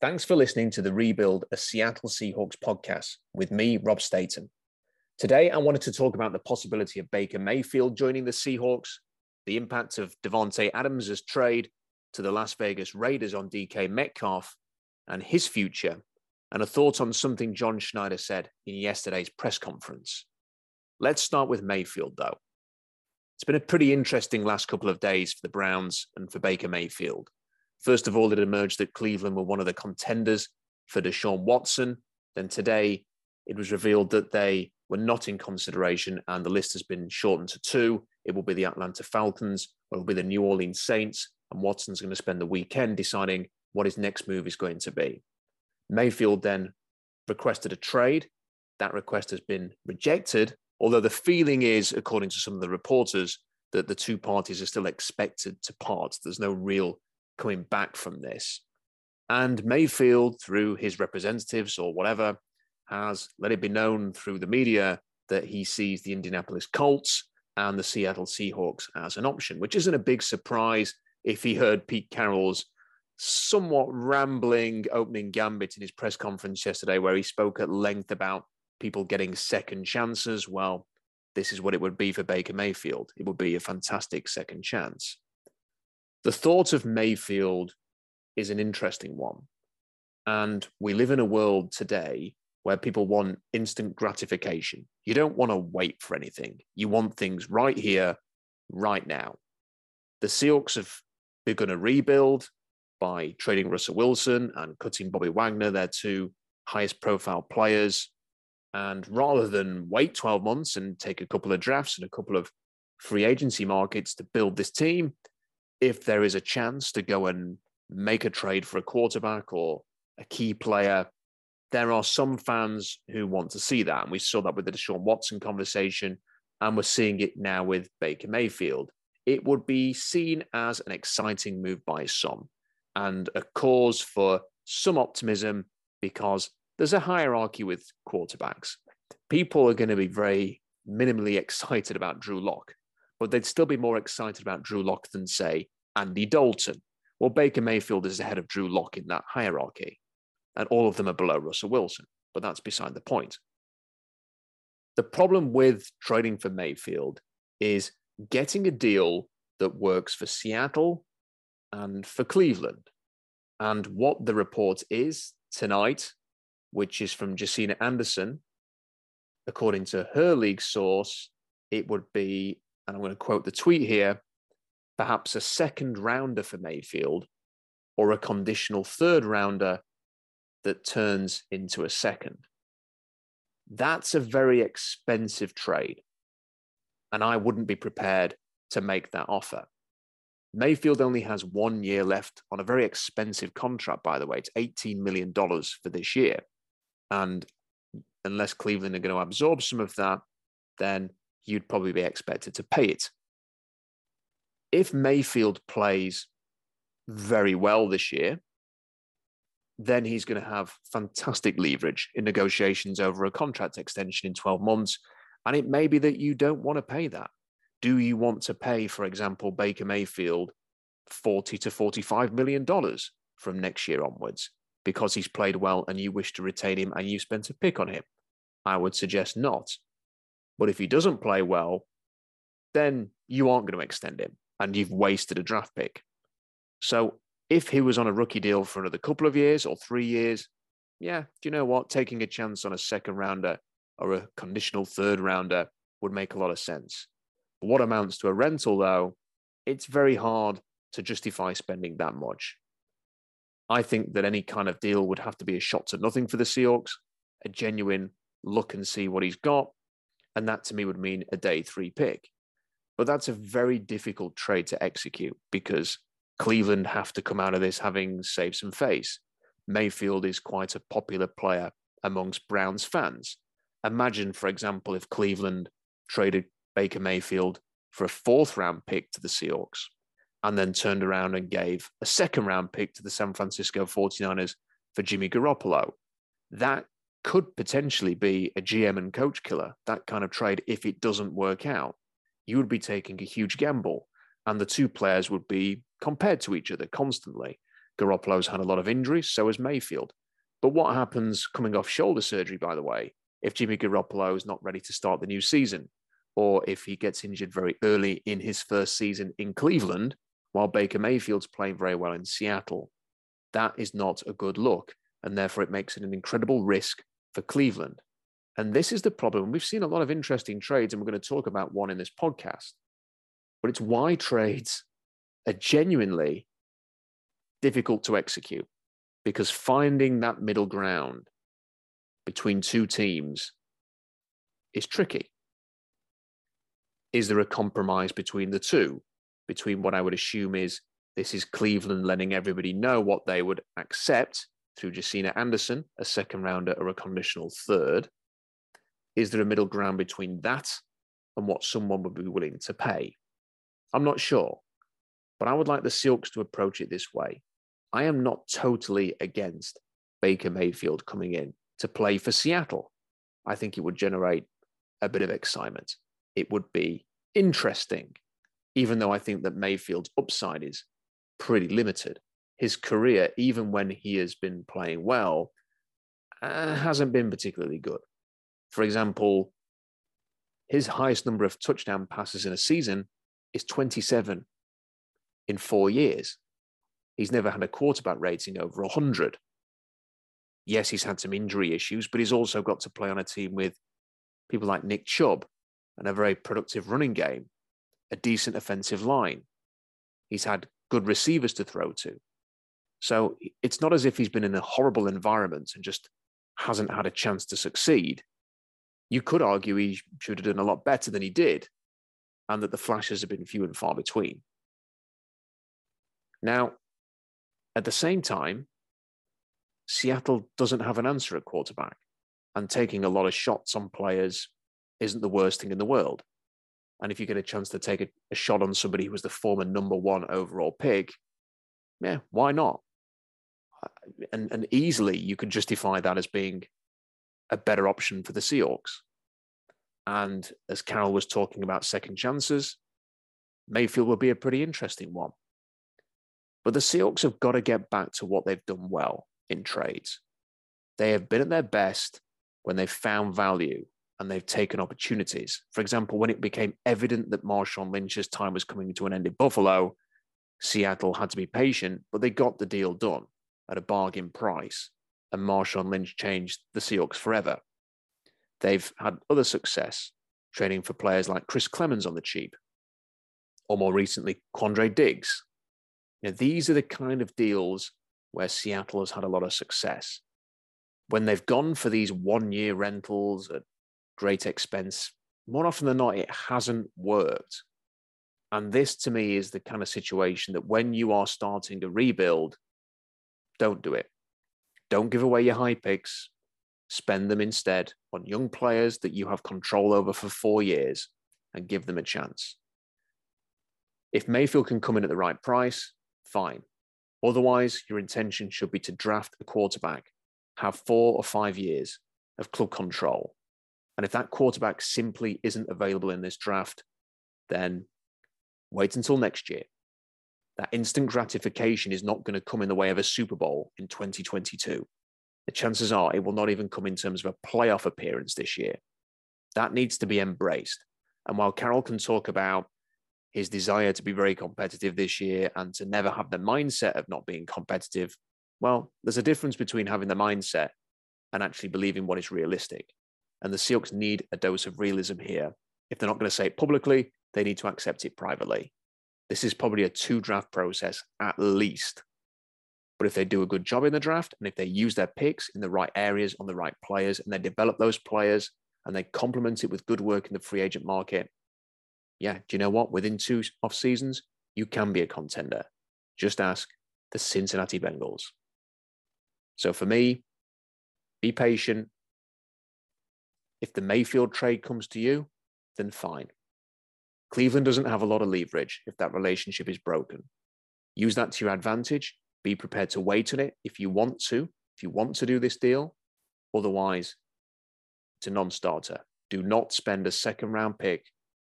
Thanks for listening to the Rebuild a Seattle Seahawks podcast with me, Rob Staton. Today, I wanted to talk about the possibility of Baker Mayfield joining the Seahawks, the impact of Davante Adams' trade to the Las Vegas Raiders on DK Metcalf and his future, and a thought on something John Schneider said in yesterday's press conference. Let's start with Mayfield, though. It's been a pretty interesting last couple of days for the Browns and for Baker Mayfield. First of all, it emerged that Cleveland were one of the contenders for Deshaun Watson. Then today, it was revealed that they were not in consideration, and the list has been shortened to two. It will be the Atlanta Falcons, or it will be the New Orleans Saints, and Watson's going to spend the weekend deciding what his next move is going to be. Mayfield then requested a trade. That request has been rejected, although the feeling is, according to some of the reporters, that the two parties are still expected to part. There's no real coming back from this. And Mayfield, through his representatives or whatever, has let it be known through the media that he sees the Indianapolis Colts and the Seattle Seahawks as an option, which isn't a big surprise if he heard Pete Carroll's somewhat rambling opening gambit in his press conference yesterday, where he spoke at length about people getting second chances. Well, this is what it would be for Baker Mayfield. It would be a fantastic second chance. The thought of Mayfield is an interesting one. And we live in a world today where people want instant gratification. You don't want to wait for anything. You want things right here, right now. The Seahawks have begun a rebuild by trading Russell Wilson and cutting Bobby Wagner, their two highest profile players. And rather than wait 12 months and take a couple of drafts and a couple of free agency markets to build this team, if there is a chance to go and make a trade for a quarterback or a key player, there are some fans who want to see that. And we saw that with the Deshaun Watson conversation, and we're seeing it now with Baker Mayfield. It would be seen as an exciting move by some and a cause for some optimism because there's a hierarchy with quarterbacks. People are going to be very minimally excited about Drew Lock but they'd still be more excited about Drew Lock than, say, Andy Dalton. Well, Baker Mayfield is ahead of Drew Lock in that hierarchy, and all of them are below Russell Wilson, but that's beside the point. The problem with trading for Mayfield is getting a deal that works for Seattle and for Cleveland. And what the report is tonight, which is from Josina Anderson, according to her league source, it would be and I'm going to quote the tweet here, perhaps a second rounder for Mayfield or a conditional third rounder that turns into a second. That's a very expensive trade. And I wouldn't be prepared to make that offer. Mayfield only has one year left on a very expensive contract, by the way. It's $18 million for this year. And unless Cleveland are going to absorb some of that, then you'd probably be expected to pay it. If Mayfield plays very well this year, then he's going to have fantastic leverage in negotiations over a contract extension in 12 months. And it may be that you don't want to pay that. Do you want to pay, for example, Baker Mayfield 40 to 45 million dollars from next year onwards because he's played well and you wish to retain him and you spent a pick on him? I would suggest not. But if he doesn't play well, then you aren't going to extend him and you've wasted a draft pick. So if he was on a rookie deal for another couple of years or three years, yeah, do you know what? Taking a chance on a second rounder or a conditional third rounder would make a lot of sense. But what amounts to a rental, though, it's very hard to justify spending that much. I think that any kind of deal would have to be a shot to nothing for the Seahawks, a genuine look and see what he's got, and that to me would mean a day three pick. But that's a very difficult trade to execute because Cleveland have to come out of this having saved some face. Mayfield is quite a popular player amongst Browns fans. Imagine, for example, if Cleveland traded Baker Mayfield for a fourth round pick to the Seahawks and then turned around and gave a second round pick to the San Francisco 49ers for Jimmy Garoppolo. That could potentially be a GM and coach killer, that kind of trade, if it doesn't work out. You would be taking a huge gamble, and the two players would be compared to each other constantly. Garoppolo's had a lot of injuries, so has Mayfield. But what happens coming off shoulder surgery, by the way, if Jimmy Garoppolo is not ready to start the new season, or if he gets injured very early in his first season in Cleveland, while Baker Mayfield's playing very well in Seattle? That is not a good look. And therefore, it makes it an incredible risk for Cleveland. And this is the problem. We've seen a lot of interesting trades, and we're going to talk about one in this podcast. But it's why trades are genuinely difficult to execute because finding that middle ground between two teams is tricky. Is there a compromise between the two? Between what I would assume is this is Cleveland letting everybody know what they would accept through Josina Anderson, a second rounder or a conditional third. Is there a middle ground between that and what someone would be willing to pay? I'm not sure, but I would like the Silks to approach it this way. I am not totally against Baker Mayfield coming in to play for Seattle. I think it would generate a bit of excitement. It would be interesting, even though I think that Mayfield's upside is pretty limited. His career, even when he has been playing well, uh, hasn't been particularly good. For example, his highest number of touchdown passes in a season is 27 in four years. He's never had a quarterback rating over 100. Yes, he's had some injury issues, but he's also got to play on a team with people like Nick Chubb and a very productive running game, a decent offensive line. He's had good receivers to throw to. So it's not as if he's been in a horrible environment and just hasn't had a chance to succeed. You could argue he should have done a lot better than he did, and that the flashes have been few and far between. Now, at the same time, Seattle doesn't have an answer at quarterback, and taking a lot of shots on players isn't the worst thing in the world. And if you get a chance to take a, a shot on somebody who was the former number one overall pick, yeah, why not? And, and easily you could justify that as being a better option for the Seahawks. And as Carroll was talking about second chances, Mayfield will be a pretty interesting one. But the Seahawks have got to get back to what they've done well in trades. They have been at their best when they've found value and they've taken opportunities. For example, when it became evident that Marshawn Lynch's time was coming to an end in Buffalo, Seattle had to be patient, but they got the deal done at a bargain price, and Marshawn Lynch changed the Seahawks forever. They've had other success trading for players like Chris Clemons on the cheap, or more recently, Quandre Diggs, now, these are the kind of deals where Seattle has had a lot of success. When they've gone for these one year rentals at great expense, more often than not, it hasn't worked. And this to me is the kind of situation that when you are starting a rebuild, don't do it. Don't give away your high picks. Spend them instead on young players that you have control over for four years and give them a chance. If Mayfield can come in at the right price, fine. Otherwise, your intention should be to draft a quarterback, have four or five years of club control. And if that quarterback simply isn't available in this draft, then wait until next year. That instant gratification is not going to come in the way of a Super Bowl in 2022. The chances are it will not even come in terms of a playoff appearance this year. That needs to be embraced. And while Carroll can talk about his desire to be very competitive this year and to never have the mindset of not being competitive. Well, there's a difference between having the mindset and actually believing what is realistic. And the Seahawks need a dose of realism here. If they're not going to say it publicly, they need to accept it privately. This is probably a two draft process at least. But if they do a good job in the draft and if they use their picks in the right areas on the right players and they develop those players and they complement it with good work in the free agent market, yeah, do you know what? Within two off seasons, you can be a contender. Just ask the Cincinnati Bengals. So for me, be patient. If the Mayfield trade comes to you, then fine. Cleveland doesn't have a lot of leverage if that relationship is broken. Use that to your advantage. Be prepared to wait on it if you want to, if you want to do this deal. Otherwise, it's a non starter. Do not spend a second round pick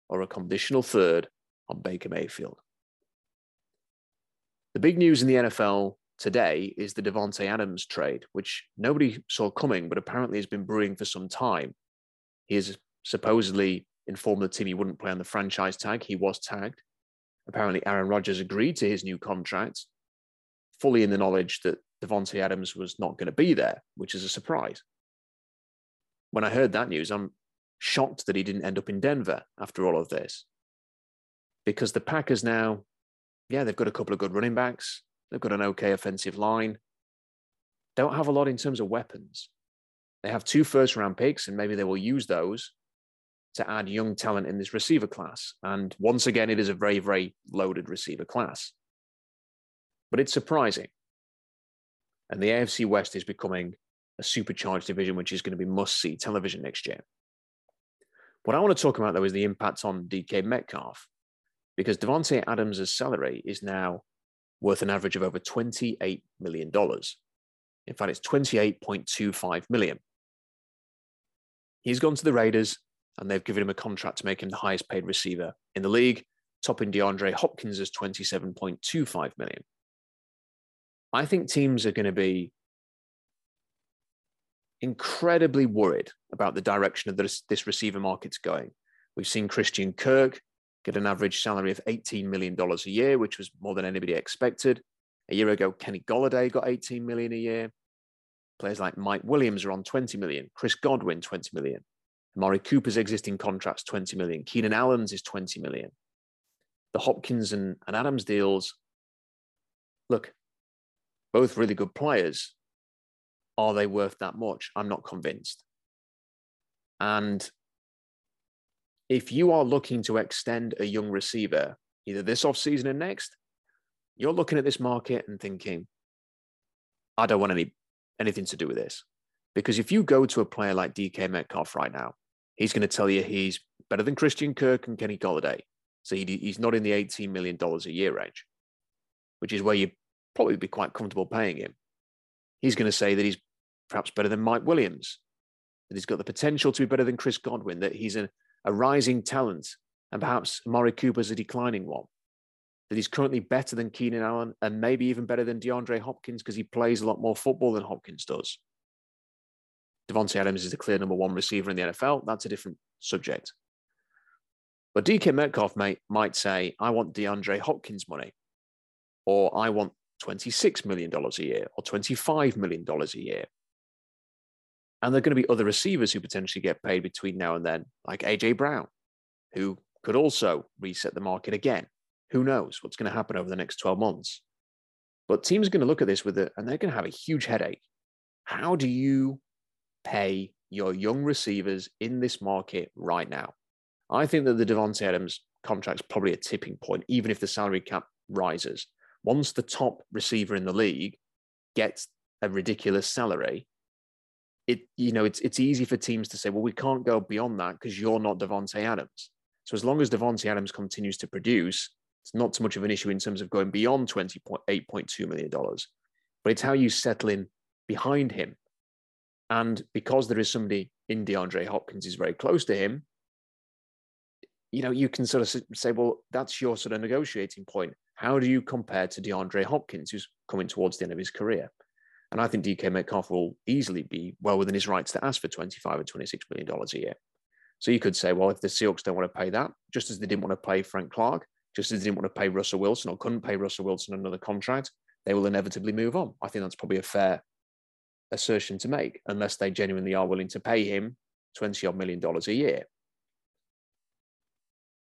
or a conditional third on Baker Mayfield. The big news in the NFL today is the Davante Adams trade, which nobody saw coming, but apparently has been brewing for some time. He is supposedly informed the team he wouldn't play on the franchise tag. He was tagged. Apparently, Aaron Rodgers agreed to his new contract, fully in the knowledge that Davante Adams was not going to be there, which is a surprise. When I heard that news, I'm shocked that he didn't end up in Denver after all of this. Because the Packers now, yeah, they've got a couple of good running backs, they've got an okay offensive line, don't have a lot in terms of weapons. They have two first round picks, and maybe they will use those to add young talent in this receiver class. And once again, it is a very, very loaded receiver class. But it's surprising. And the AFC West is becoming a supercharged division, which is going to be must see television next year. What I want to talk about, though, is the impact on DK Metcalf, because Davante Adams' salary is now worth an average of over $28 million. In fact, it's 28.25 million. He's gone to the Raiders and they've given him a contract to make him the highest paid receiver in the league, topping DeAndre Hopkins as 27.25 million. I think teams are going to be incredibly worried about the direction of this, this receiver market's going. We've seen Christian Kirk get an average salary of $18 million a year, which was more than anybody expected. A year ago, Kenny Golladay got 18 million a year. Players like Mike Williams are on 20 million, Chris Godwin, 20 million. Amari Cooper's existing contract's 20 million. Keenan Allen's is 20 million. The Hopkins and, and Adams deals, look, both really good players. Are they worth that much? I'm not convinced. And if you are looking to extend a young receiver, either this offseason and next, you're looking at this market and thinking, I don't want any anything to do with this. Because if you go to a player like DK Metcalf right now, he's going to tell you he's better than Christian Kirk and Kenny Golladay. So he, he's not in the $18 million a year range, which is where you probably be quite comfortable paying him. He's going to say that he's perhaps better than Mike Williams, that he's got the potential to be better than Chris Godwin, that he's a, a rising talent, and perhaps Amari Cooper's a declining one, that he's currently better than Keenan Allen and maybe even better than DeAndre Hopkins because he plays a lot more football than Hopkins does. Davante Adams is the clear number one receiver in the NFL. That's a different subject. But DK Metcalf may, might say, I want DeAndre Hopkins money, or I want $26 million a year, or $25 million a year. And there are going to be other receivers who potentially get paid between now and then, like AJ Brown, who could also reset the market again. Who knows what's going to happen over the next 12 months? But teams are going to look at this with it, and they're going to have a huge headache. How do you pay your young receivers in this market right now. I think that the Davante Adams contract is probably a tipping point, even if the salary cap rises. Once the top receiver in the league gets a ridiculous salary, it you know it's it's easy for teams to say, well, we can't go beyond that because you're not Davante Adams. So as long as Davante Adams continues to produce, it's not so much of an issue in terms of going beyond twenty point eight point two million dollars, but it's how you settle in behind him and because there is somebody in DeAndre Hopkins who's very close to him, you know, you can sort of say, well, that's your sort of negotiating point. How do you compare to DeAndre Hopkins, who's coming towards the end of his career? And I think DK Metcalf will easily be well within his rights to ask for 25 or 26 million dollars a year. So you could say, well, if the Seahawks don't want to pay that, just as they didn't want to pay Frank Clark, just as they didn't want to pay Russell Wilson or couldn't pay Russell Wilson another contract, they will inevitably move on. I think that's probably a fair assertion to make unless they genuinely are willing to pay him 20 odd million dollars a year.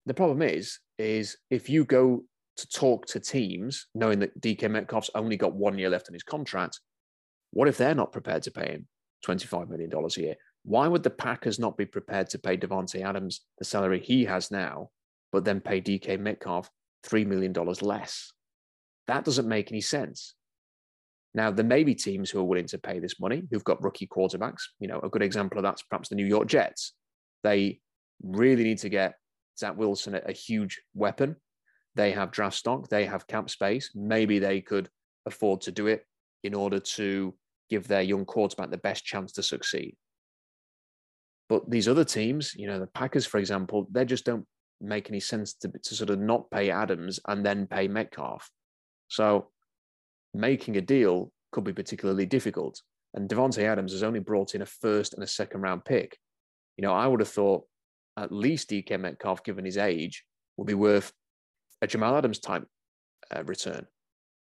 The problem is, is if you go to talk to teams knowing that DK Metcalf's only got one year left on his contract, what if they're not prepared to pay him $25 million a year? Why would the Packers not be prepared to pay Davante Adams the salary he has now, but then pay DK Metcalf $3 million less? That doesn't make any sense. Now, there may be teams who are willing to pay this money who've got rookie quarterbacks. You know, a good example of that's perhaps the New York Jets. They really need to get Zach Wilson a, a huge weapon. They have draft stock, they have cap space. Maybe they could afford to do it in order to give their young quarterback the best chance to succeed. But these other teams, you know, the Packers, for example, they just don't make any sense to, to sort of not pay Adams and then pay Metcalf. So making a deal could be particularly difficult. And Davante Adams has only brought in a first and a second round pick. You know, I would have thought at least DK Metcalf, given his age, would be worth a Jamal Adams type uh, return.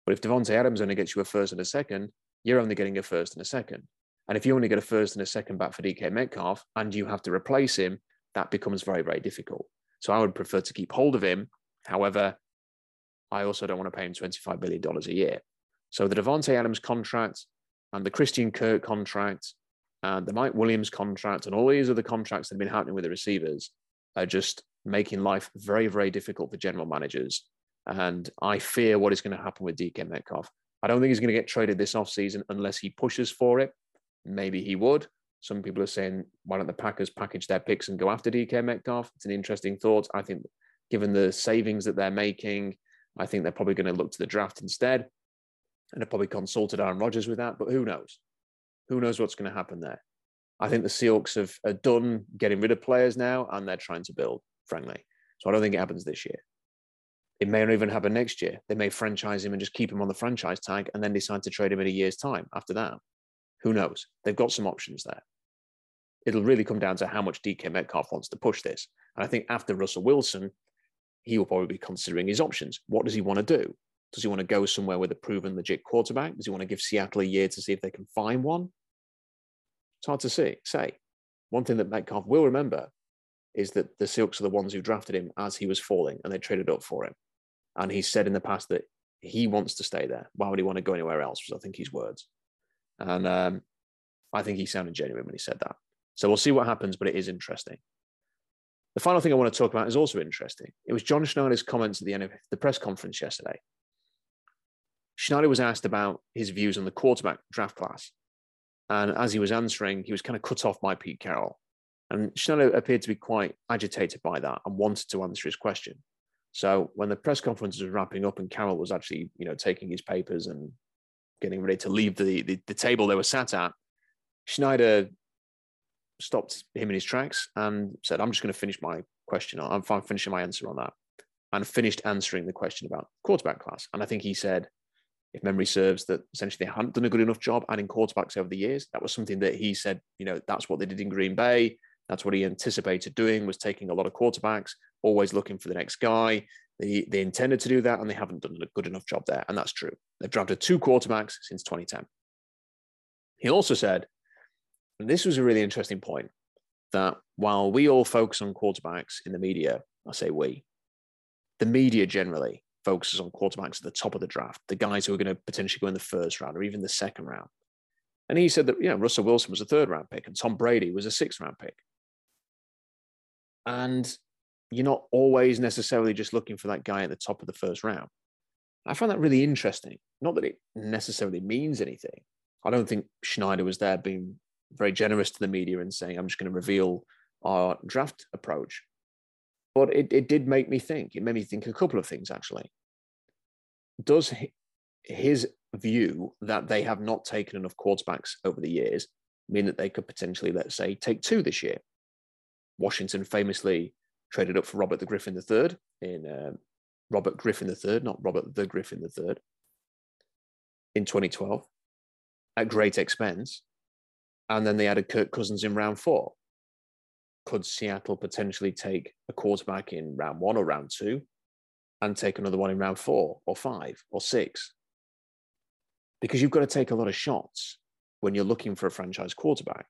But if Davante Adams only gets you a first and a second, you're only getting a first and a second. And if you only get a first and a second back for DK Metcalf and you have to replace him, that becomes very, very difficult. So I would prefer to keep hold of him. However, I also don't want to pay him $25 billion a year. So the Davante Adams contract and the Christian Kirk contract and the Mike Williams contract and all these other contracts that have been happening with the receivers are just making life very, very difficult for general managers. And I fear what is going to happen with DK Metcalf. I don't think he's going to get traded this offseason unless he pushes for it. Maybe he would. Some people are saying, why don't the Packers package their picks and go after DK Metcalf? It's an interesting thought. I think, given the savings that they're making, I think they're probably going to look to the draft instead. And have probably consulted Aaron Rodgers with that, but who knows? Who knows what's going to happen there? I think the Seahawks have are done getting rid of players now, and they're trying to build, frankly. So I don't think it happens this year. It may not even happen next year. They may franchise him and just keep him on the franchise tag and then decide to trade him in a year's time after that. Who knows? They've got some options there. It'll really come down to how much DK Metcalf wants to push this. And I think after Russell Wilson, he will probably be considering his options. What does he want to do? Does he want to go somewhere with a proven, legit quarterback? Does he want to give Seattle a year to see if they can find one? It's hard to see, say. One thing that Metcalf will remember is that the Seahawks are the ones who drafted him as he was falling and they traded up for him. And he said in the past that he wants to stay there. Why would he want to go anywhere else? Was I think his words. And um, I think he sounded genuine when he said that. So we'll see what happens, but it is interesting. The final thing I want to talk about is also interesting. It was John Schneider's comments at the end of the press conference yesterday. Schneider was asked about his views on the quarterback draft class. And as he was answering, he was kind of cut off by Pete Carroll. And Schneider appeared to be quite agitated by that and wanted to answer his question. So when the press conference was wrapping up and Carroll was actually, you know, taking his papers and getting ready to leave the, the, the table they were sat at, Schneider stopped him in his tracks and said, I'm just going to finish my question. I'm finishing my answer on that. And finished answering the question about quarterback class. And I think he said, if memory serves, that essentially they hadn't done a good enough job adding quarterbacks over the years. That was something that he said, you know, that's what they did in Green Bay. That's what he anticipated doing was taking a lot of quarterbacks, always looking for the next guy. They, they intended to do that and they haven't done a good enough job there. And that's true. They've drafted two quarterbacks since 2010. He also said, and this was a really interesting point, that while we all focus on quarterbacks in the media, I say we, the media generally focuses on quarterbacks at the top of the draft, the guys who are going to potentially go in the first round or even the second round. And he said that, you know, Russell Wilson was a third round pick and Tom Brady was a sixth round pick. And you're not always necessarily just looking for that guy at the top of the first round. I find that really interesting. Not that it necessarily means anything. I don't think Schneider was there being very generous to the media and saying, I'm just going to reveal our draft approach. But it, it did make me think. It made me think a couple of things, actually. Does his view that they have not taken enough quarterbacks over the years mean that they could potentially, let's say, take two this year? Washington famously traded up for Robert the Griffin III in um, Robert Griffin III, not Robert the Griffin III, in 2012 at great expense. And then they added Kirk Cousins in round four. Could Seattle potentially take a quarterback in round one or round two and take another one in round four or five or six? Because you've got to take a lot of shots when you're looking for a franchise quarterback.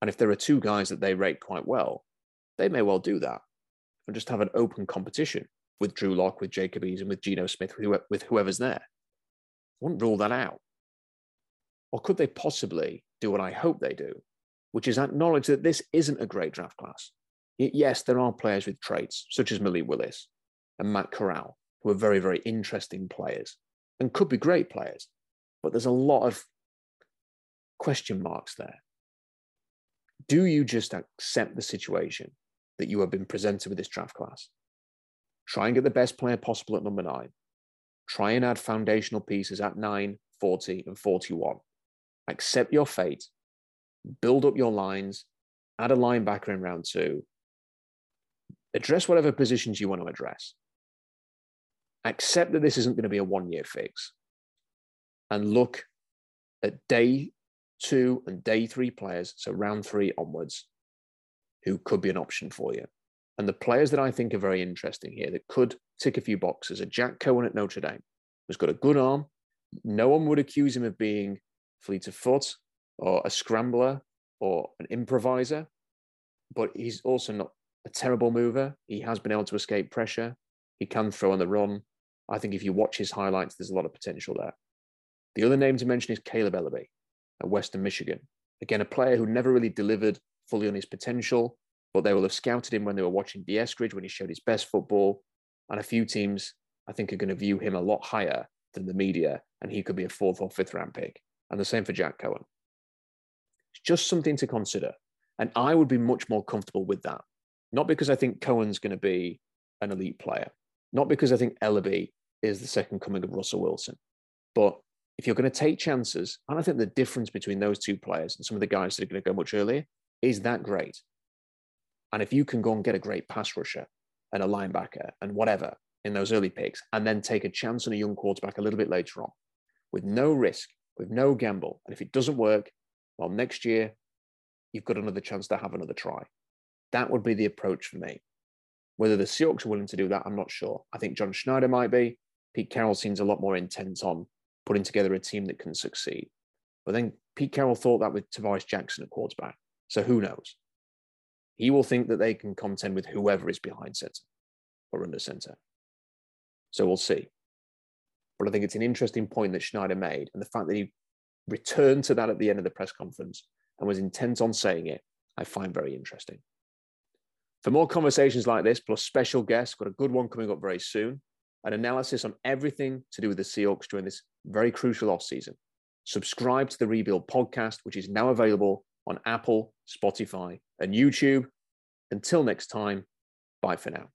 And if there are two guys that they rate quite well, they may well do that and just have an open competition with Drew Lock, with Jacob Eason, with Geno Smith, with whoever's there. I wouldn't rule that out. Or could they possibly do what I hope they do, which is acknowledge that this isn't a great draft class? Yes, there are players with traits, such as Malik Willis and Matt Corral, who are very, very interesting players and could be great players. But there's a lot of question marks there. Do you just accept the situation that you have been presented with this draft class. Try and get the best player possible at number nine. Try and add foundational pieces at 9, 40, and 41. Accept your fate. Build up your lines. Add a linebacker in round two. Address whatever positions you want to address. Accept that this isn't going to be a one year fix. and look at day two and day three players, so round three onwards, who could be an option for you. And the players that I think are very interesting here that could tick a few boxes are Jack Coan at Notre Dame, who's got a good arm. No one would accuse him of being fleet of foot or a scrambler or an improviser, but he's also not a terrible mover. He has been able to escape pressure. He can throw on the run. I think if you watch his highlights, there's a lot of potential there. The other name to mention is Kaleb Eleby at Western Michigan. Again, a player who never really delivered fully on his potential, but they will have scouted him when they were watching Dee Eskridge when he showed his best football. And a few teams, I think, are going to view him a lot higher than the media, and he could be a fourth or fifth round pick. And the same for Jack Coan. Just something to consider. And I would be much more comfortable with that. Not because I think Coan's going to be an elite player, not because I think Eleby is the second coming of Russell Wilson, but if you're going to take chances, and I think the difference between those two players and some of the guys that are going to go much earlier is that great. And if you can go and get a great pass rusher and a linebacker and whatever in those early picks, and then take a chance on a young quarterback a little bit later on with no risk, with no gamble, and if it doesn't work, well, next year you've got another chance to have another try. That would be the approach for me. Whether the Seahawks are willing to do that, I'm not sure. I think John Schneider might be. Pete Carroll seems a lot more intent on putting together a team that can succeed. But then Pete Carroll thought that with Tarvaris Jackson at quarterback. So who knows? He will think that they can contend with whoever is behind center or under center. So we'll see. But I think it's an interesting point that Schneider made. And the fact that he returned to that at the end of the press conference and was intent on saying it, I find very interesting. For more conversations like this, plus special guests, got a good one coming up very soon, an analysis on everything to do with the Seahawks during this very crucial offseason. Subscribe to the Rebuild podcast, which is now available on Apple, Spotify, and YouTube. Until next time, bye for now.